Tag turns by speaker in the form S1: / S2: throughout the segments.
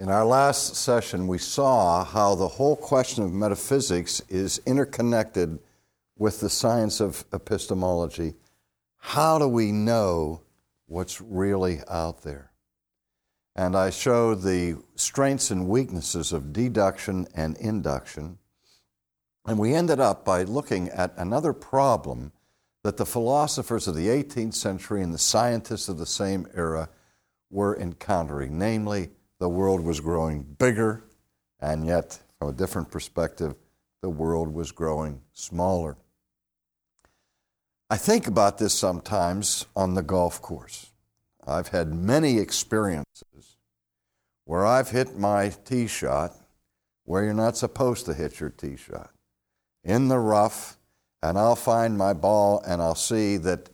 S1: In our last session, we saw how the whole question of metaphysics is interconnected with the science of epistemology. How do we know what's really out there? And I showed the strengths and weaknesses of deduction and induction. And we ended up by looking at another problem that the philosophers of the 18th century and the scientists of the same era were encountering, namely, the world was growing bigger, and yet, from a different perspective, the world was growing smaller. I think about this sometimes on the golf course. I've had many experiences where I've hit my tee shot where you're not supposed to hit your tee shot in the rough, and I'll find my ball and I'll see that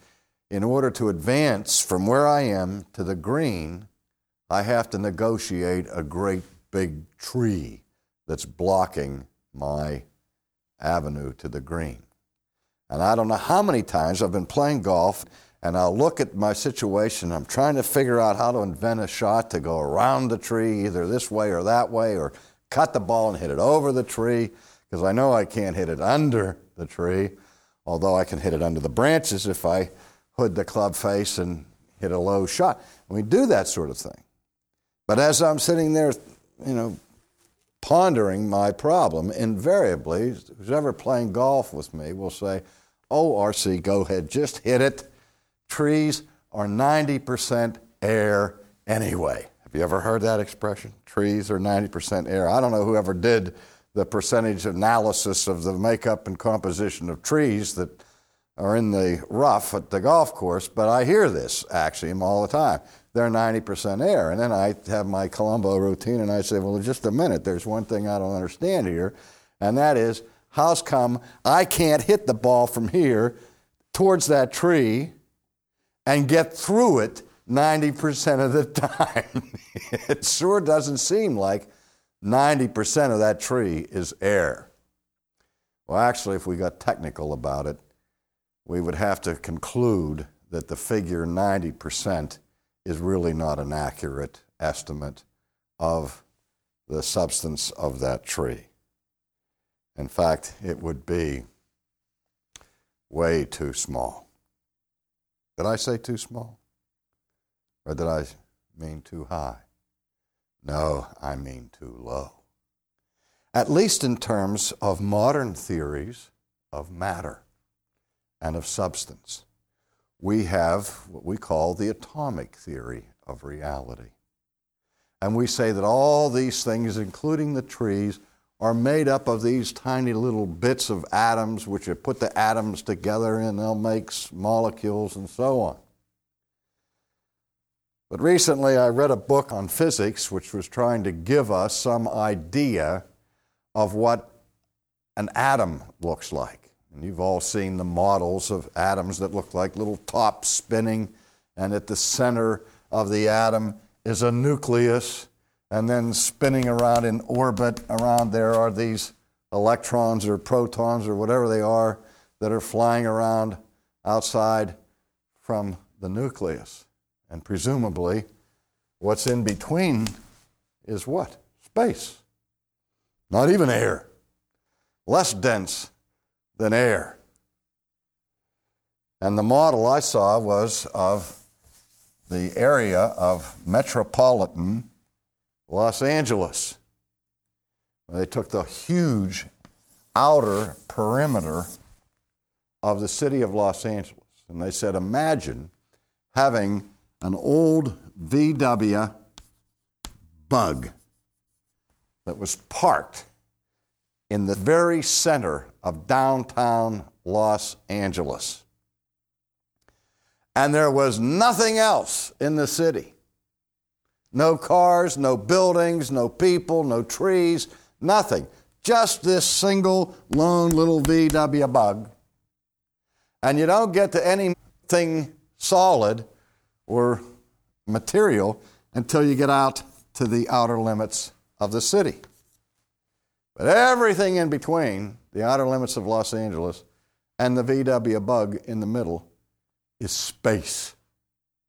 S1: in order to advance from where I am to the green, I have to negotiate a great big tree that's blocking my avenue to the green. And I don't know how many times I've been playing golf and I'll look at my situation. I'm trying to figure out how to invent a shot to go around the tree, either this way or that way, or cut the ball and hit it over the tree, because I know I can't hit it under the tree, although I can hit it under the branches if I hood the club face and hit a low shot. And we do that sort of thing. But as I'm sitting there, you know, pondering my problem, invariably, who's ever playing golf with me will say, Oh, RC, go ahead, just hit it. Trees are 90% air anyway. Have you ever heard that expression? Trees are 90% air. I don't know who ever did the percentage analysis of the makeup and composition of trees that are in the rough at the golf course, but I hear this axiom all the time they're 90% air. And then I have my Columbo routine and I say, well, just a minute, there's one thing I don't understand here, and that is how's come I can't hit the ball from here towards that tree and get through it 90% of the time? it sure doesn't seem like 90% of that tree is air. Well, actually, if we got technical about it, we would have to conclude that the figure 90% is really not an accurate estimate of the substance of that tree. In fact, it would be way too small. Did I say too small? Or did I mean too high? No, I mean too low. At least in terms of modern theories of matter and of substance we have what we call the atomic theory of reality. And we say that all these things, including the trees, are made up of these tiny little bits of atoms, which you put the atoms together and they'll make molecules and so on. But recently I read a book on physics which was trying to give us some idea of what an atom looks like. And you've all seen the models of atoms that look like little tops spinning, and at the center of the atom is a nucleus, and then spinning around in orbit around there are these electrons or protons or whatever they are that are flying around outside from the nucleus. And presumably, what's in between is what? Space. Not even air. Less dense than air. And the model I saw was of the area of metropolitan Los Angeles. They took the huge outer perimeter of the city of Los Angeles. And they said, imagine having an old VW bug that was parked in the very center of downtown Los Angeles. And there was nothing else in the city. No cars, no buildings, no people, no trees, nothing. Just this single lone little VW bug. And you don't get to anything solid or material until you get out to the outer limits of the city. But everything in between the outer limits of Los Angeles and the VW bug in the middle is space.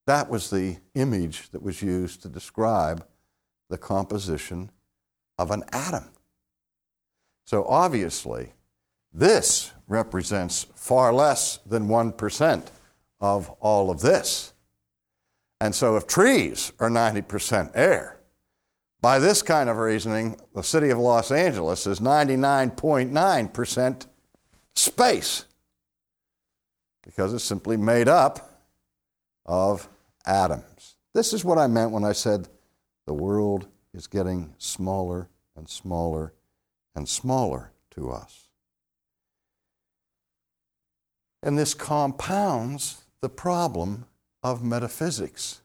S1: That was the image that was used to describe the composition of an atom. So obviously, this represents far less than 1% of all of this. And so, if trees are 90% air, by this kind of reasoning, the city of Los Angeles is 99.9% space because it's simply made up of atoms. This is what I meant when I said the world is getting smaller and smaller and smaller to us. And this compounds the problem of metaphysics.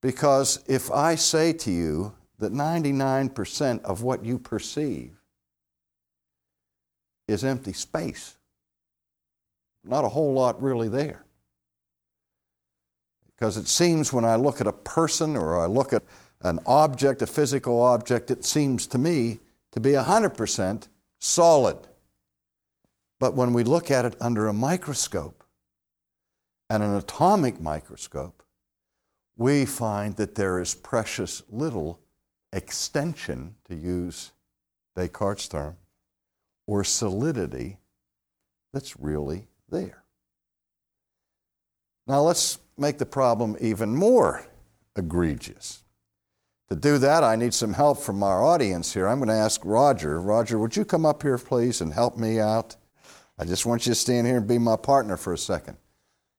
S1: Because if I say to you that 99% of what you perceive is empty space, not a whole lot really there. Because it seems when I look at a person or I look at an object, a physical object, it seems to me to be 100% solid. But when we look at it under a microscope and an atomic microscope, we find that there is precious little extension, to use Descartes' term, or solidity that's really there. Now let's make the problem even more egregious. To do that, I need some help from our audience here. I'm going to ask Roger. Roger, would you come up here, please, and help me out? I just want you to stand here and be my partner for a second.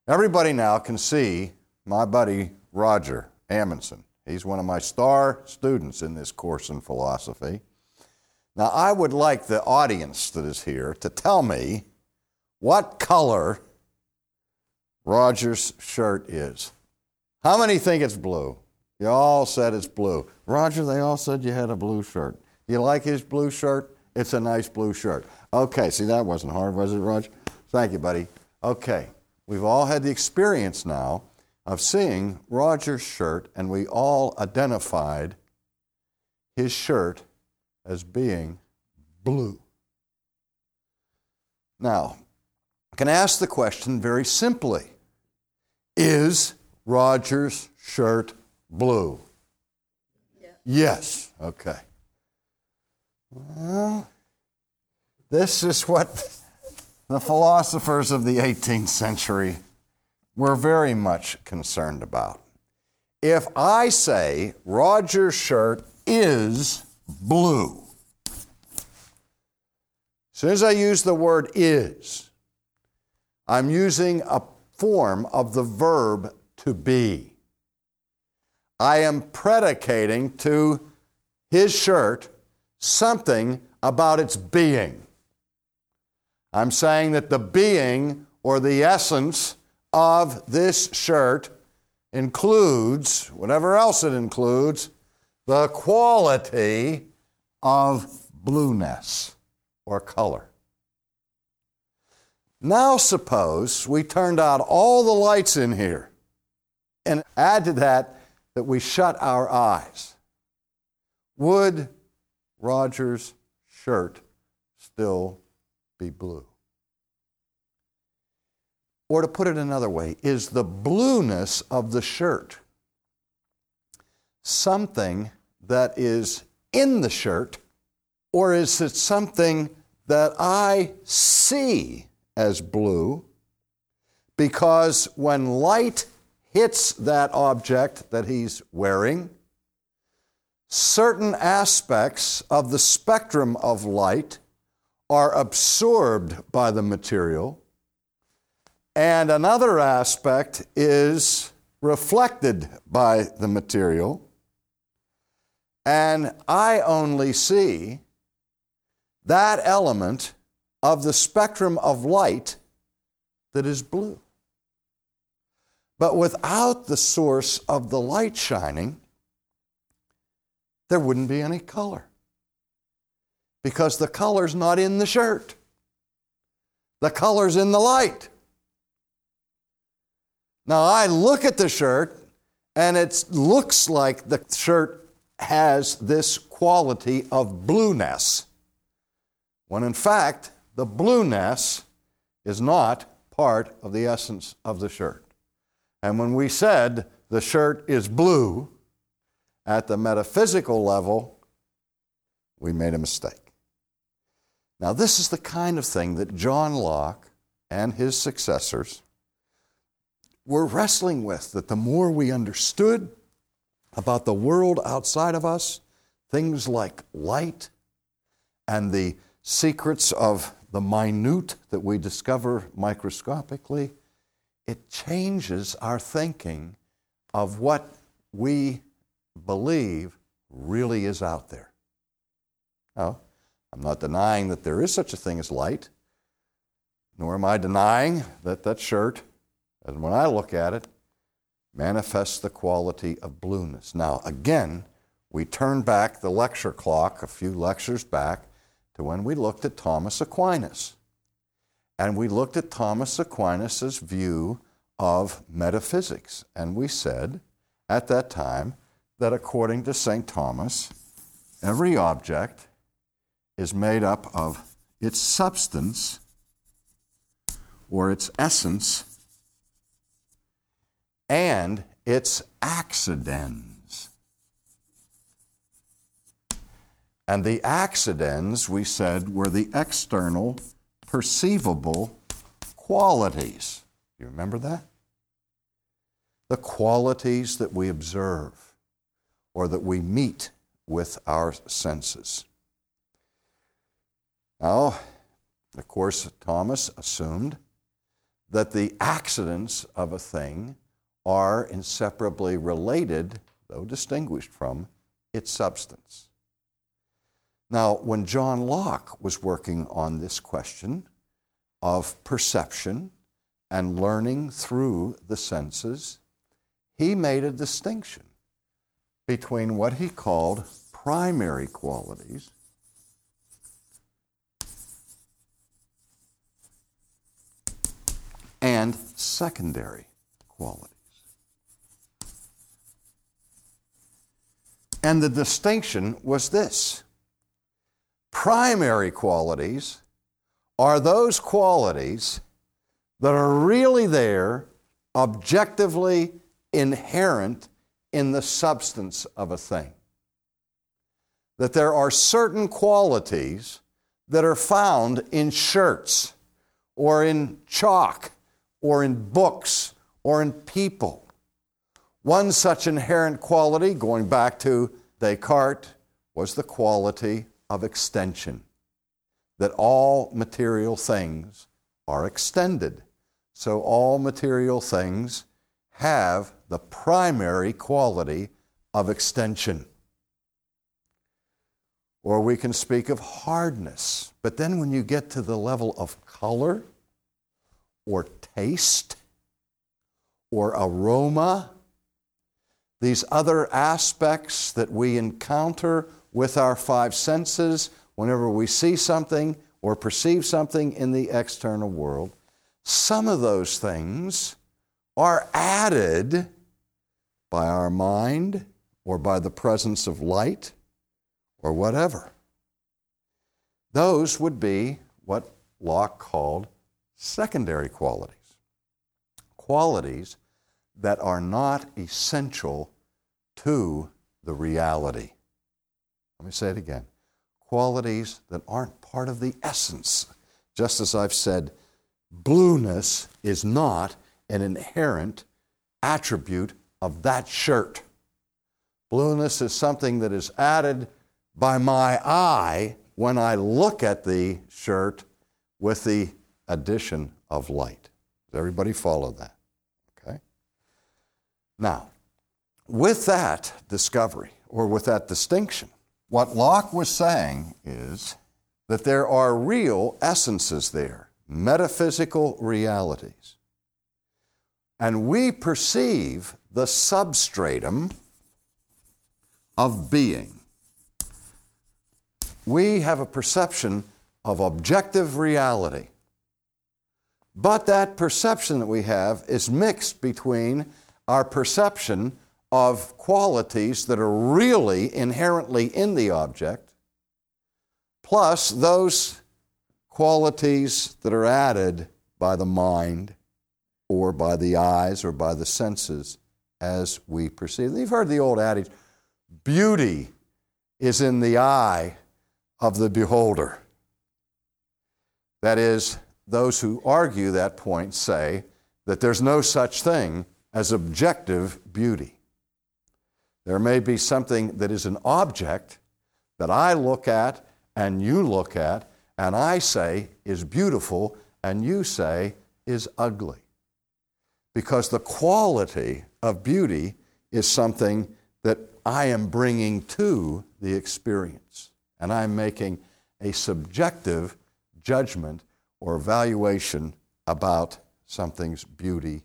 S1: Everybody now can see my buddy Roger Amundsen. He's one of my star students in this course in philosophy. Now, I would like the audience that is here to tell me what color Roger's shirt is. How many think it's blue? You all said it's blue. Roger, they all said you had a blue shirt. You like his blue shirt? It's a nice blue shirt. Okay, see, that wasn't hard, was it, Roger? Thank you, buddy. Okay, we've all had the experience now of seeing Roger's shirt, and we all identified his shirt as being blue. Now, I can ask the question very simply Is Roger's shirt blue? Yeah. Yes. Okay. Well, this is what the philosophers of the 18th century were very much concerned about. If I say Roger's shirt is blue, as soon as I use the word is, I'm using a form of the verb to be. I am predicating to his shirt something about its being. I'm saying that the being or the essence of this shirt includes, whatever else it includes, the quality of blueness or color. Now, suppose we turned out all the lights in here and add to that that we shut our eyes. Would Roger's shirt still be blue? Or to put it another way, is the blueness of the shirt something that is in the shirt, or is it something that I see as blue? Because when light hits that object that he's wearing, certain aspects of the spectrum of light are absorbed by the material and another aspect is reflected by the material. And I only see that element of the spectrum of light that is blue. But without the source of the light shining, there wouldn't be any color. Because the color's not in the shirt, the color's in the light. Now, I look at the shirt and it looks like the shirt has this quality of blueness, when in fact, the blueness is not part of the essence of the shirt. And when we said the shirt is blue, at the metaphysical level, we made a mistake. Now, this is the kind of thing that John Locke and his successors were wrestling with that the more we understood about the world outside of us, things like light and the secrets of the minute that we discover microscopically, it changes our thinking of what we believe really is out there. Now, I'm not denying that there is such a thing as light, nor am I denying that that shirt, and when I look at it, manifests the quality of blueness. Now, again, we turn back the lecture clock a few lectures back to when we looked at Thomas Aquinas. And we looked at Thomas Aquinas' view of metaphysics. And we said at that time that according to St. Thomas, every object is made up of its substance or its essence and its accidents. And the accidents, we said, were the external, perceivable qualities. You remember that? The qualities that we observe or that we meet with our senses. Now, of course, Thomas assumed that the accidents of a thing are inseparably related, though distinguished from, its substance. Now, when John Locke was working on this question of perception and learning through the senses, he made a distinction between what he called primary qualities and secondary qualities. And the distinction was this primary qualities are those qualities that are really there, objectively inherent in the substance of a thing. That there are certain qualities that are found in shirts or in chalk or in books or in people. One such inherent quality, going back to Descartes, was the quality of extension, that all material things are extended. So all material things have the primary quality of extension. Or we can speak of hardness. But then when you get to the level of color or taste or aroma, these other aspects that we encounter with our five senses whenever we see something or perceive something in the external world, some of those things are added by our mind or by the presence of light or whatever. Those would be what Locke called secondary qualities. Qualities that are not essential to the reality. Let me say it again. Qualities that aren't part of the essence. Just as I've said, blueness is not an inherent attribute of that shirt. Blueness is something that is added by my eye when I look at the shirt with the addition of light. Does everybody follow that? Now, with that discovery, or with that distinction, what Locke was saying is that there are real essences there, metaphysical realities. And we perceive the substratum of being. We have a perception of objective reality. But that perception that we have is mixed between our perception of qualities that are really inherently in the object, plus those qualities that are added by the mind or by the eyes or by the senses as we perceive. You've heard the old adage beauty is in the eye of the beholder. That is, those who argue that point say that there's no such thing as objective beauty. There may be something that is an object that I look at and you look at, and I say is beautiful, and you say is ugly. Because the quality of beauty is something that I am bringing to the experience, and I'm making a subjective judgment or evaluation about something's beauty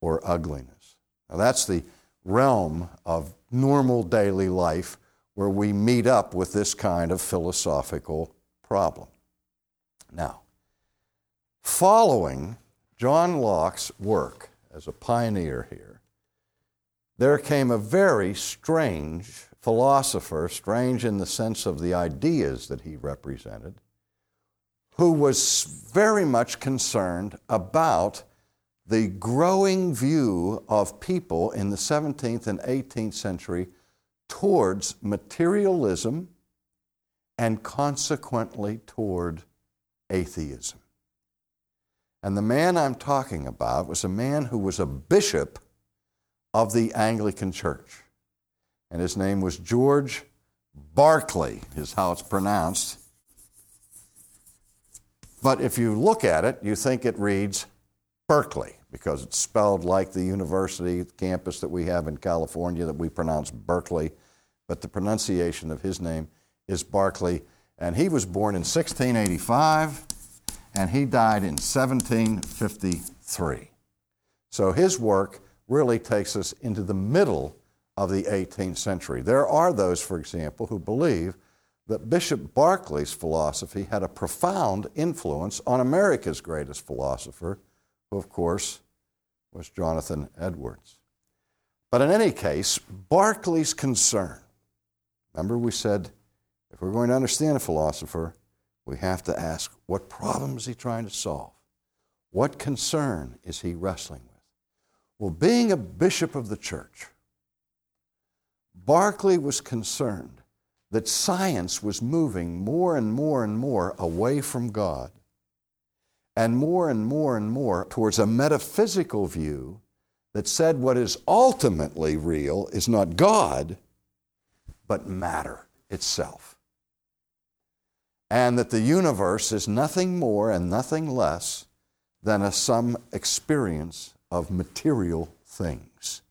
S1: or ugliness. Now, that's the realm of normal daily life where we meet up with this kind of philosophical problem. Now, following John Locke's work as a pioneer here, there came a very strange philosopher, strange in the sense of the ideas that he represented, who was very much concerned about the growing view of people in the 17th and 18th century towards materialism and consequently toward atheism. And the man I'm talking about was a man who was a bishop of the Anglican Church. And his name was George Berkeley, is how it's pronounced. But if you look at it, you think it reads Berkeley because it's spelled like the university campus that we have in California that we pronounce Berkeley, but the pronunciation of his name is Barclay. And he was born in 1685 and he died in 1753. So his work really takes us into the middle of the 18th century. There are those, for example, who believe that Bishop Berkeley's philosophy had a profound influence on America's greatest philosopher, who, of course, was Jonathan Edwards. But in any case, Berkeley's concern, remember we said if we're going to understand a philosopher, we have to ask what problem is he trying to solve? What concern is he wrestling with? Well, being a bishop of the church, Berkeley was concerned that science was moving more and more and more away from God and more and more and more towards a metaphysical view that said what is ultimately real is not God, but matter itself. And that the universe is nothing more and nothing less than a sum experience of material things.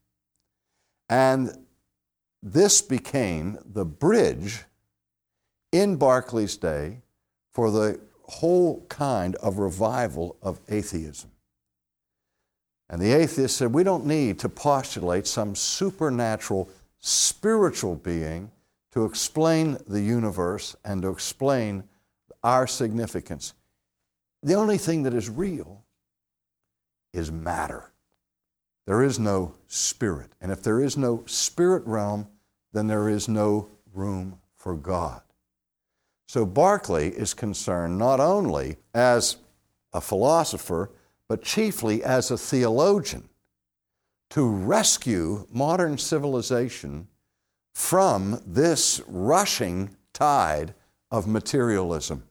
S1: And this became the bridge in Berkeley's day for the whole kind of revival of atheism. And the atheist said, we don't need to postulate some supernatural spiritual being to explain the universe and to explain our significance. The only thing that is real is matter. There is no spirit. And if there is no spirit realm, then there is no room for God. So Berkeley is concerned not only as a philosopher, but chiefly as a theologian to rescue modern civilization from this rushing tide of materialism,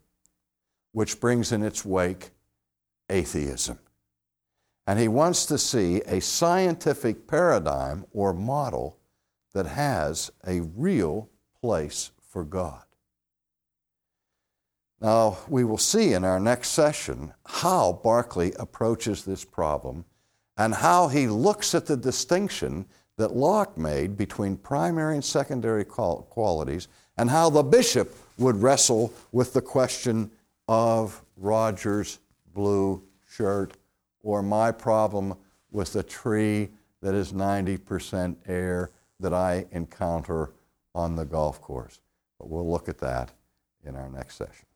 S1: which brings in its wake atheism. And he wants to see a scientific paradigm or model that has a real place for God. Now, we will see in our next session how Berkeley approaches this problem and how he looks at the distinction that Locke made between primary and secondary qualities and how the bishop would wrestle with the question of Roger's blue shirt or my problem with the tree that is 90% air that I encounter on the golf course. But we'll look at that in our next session.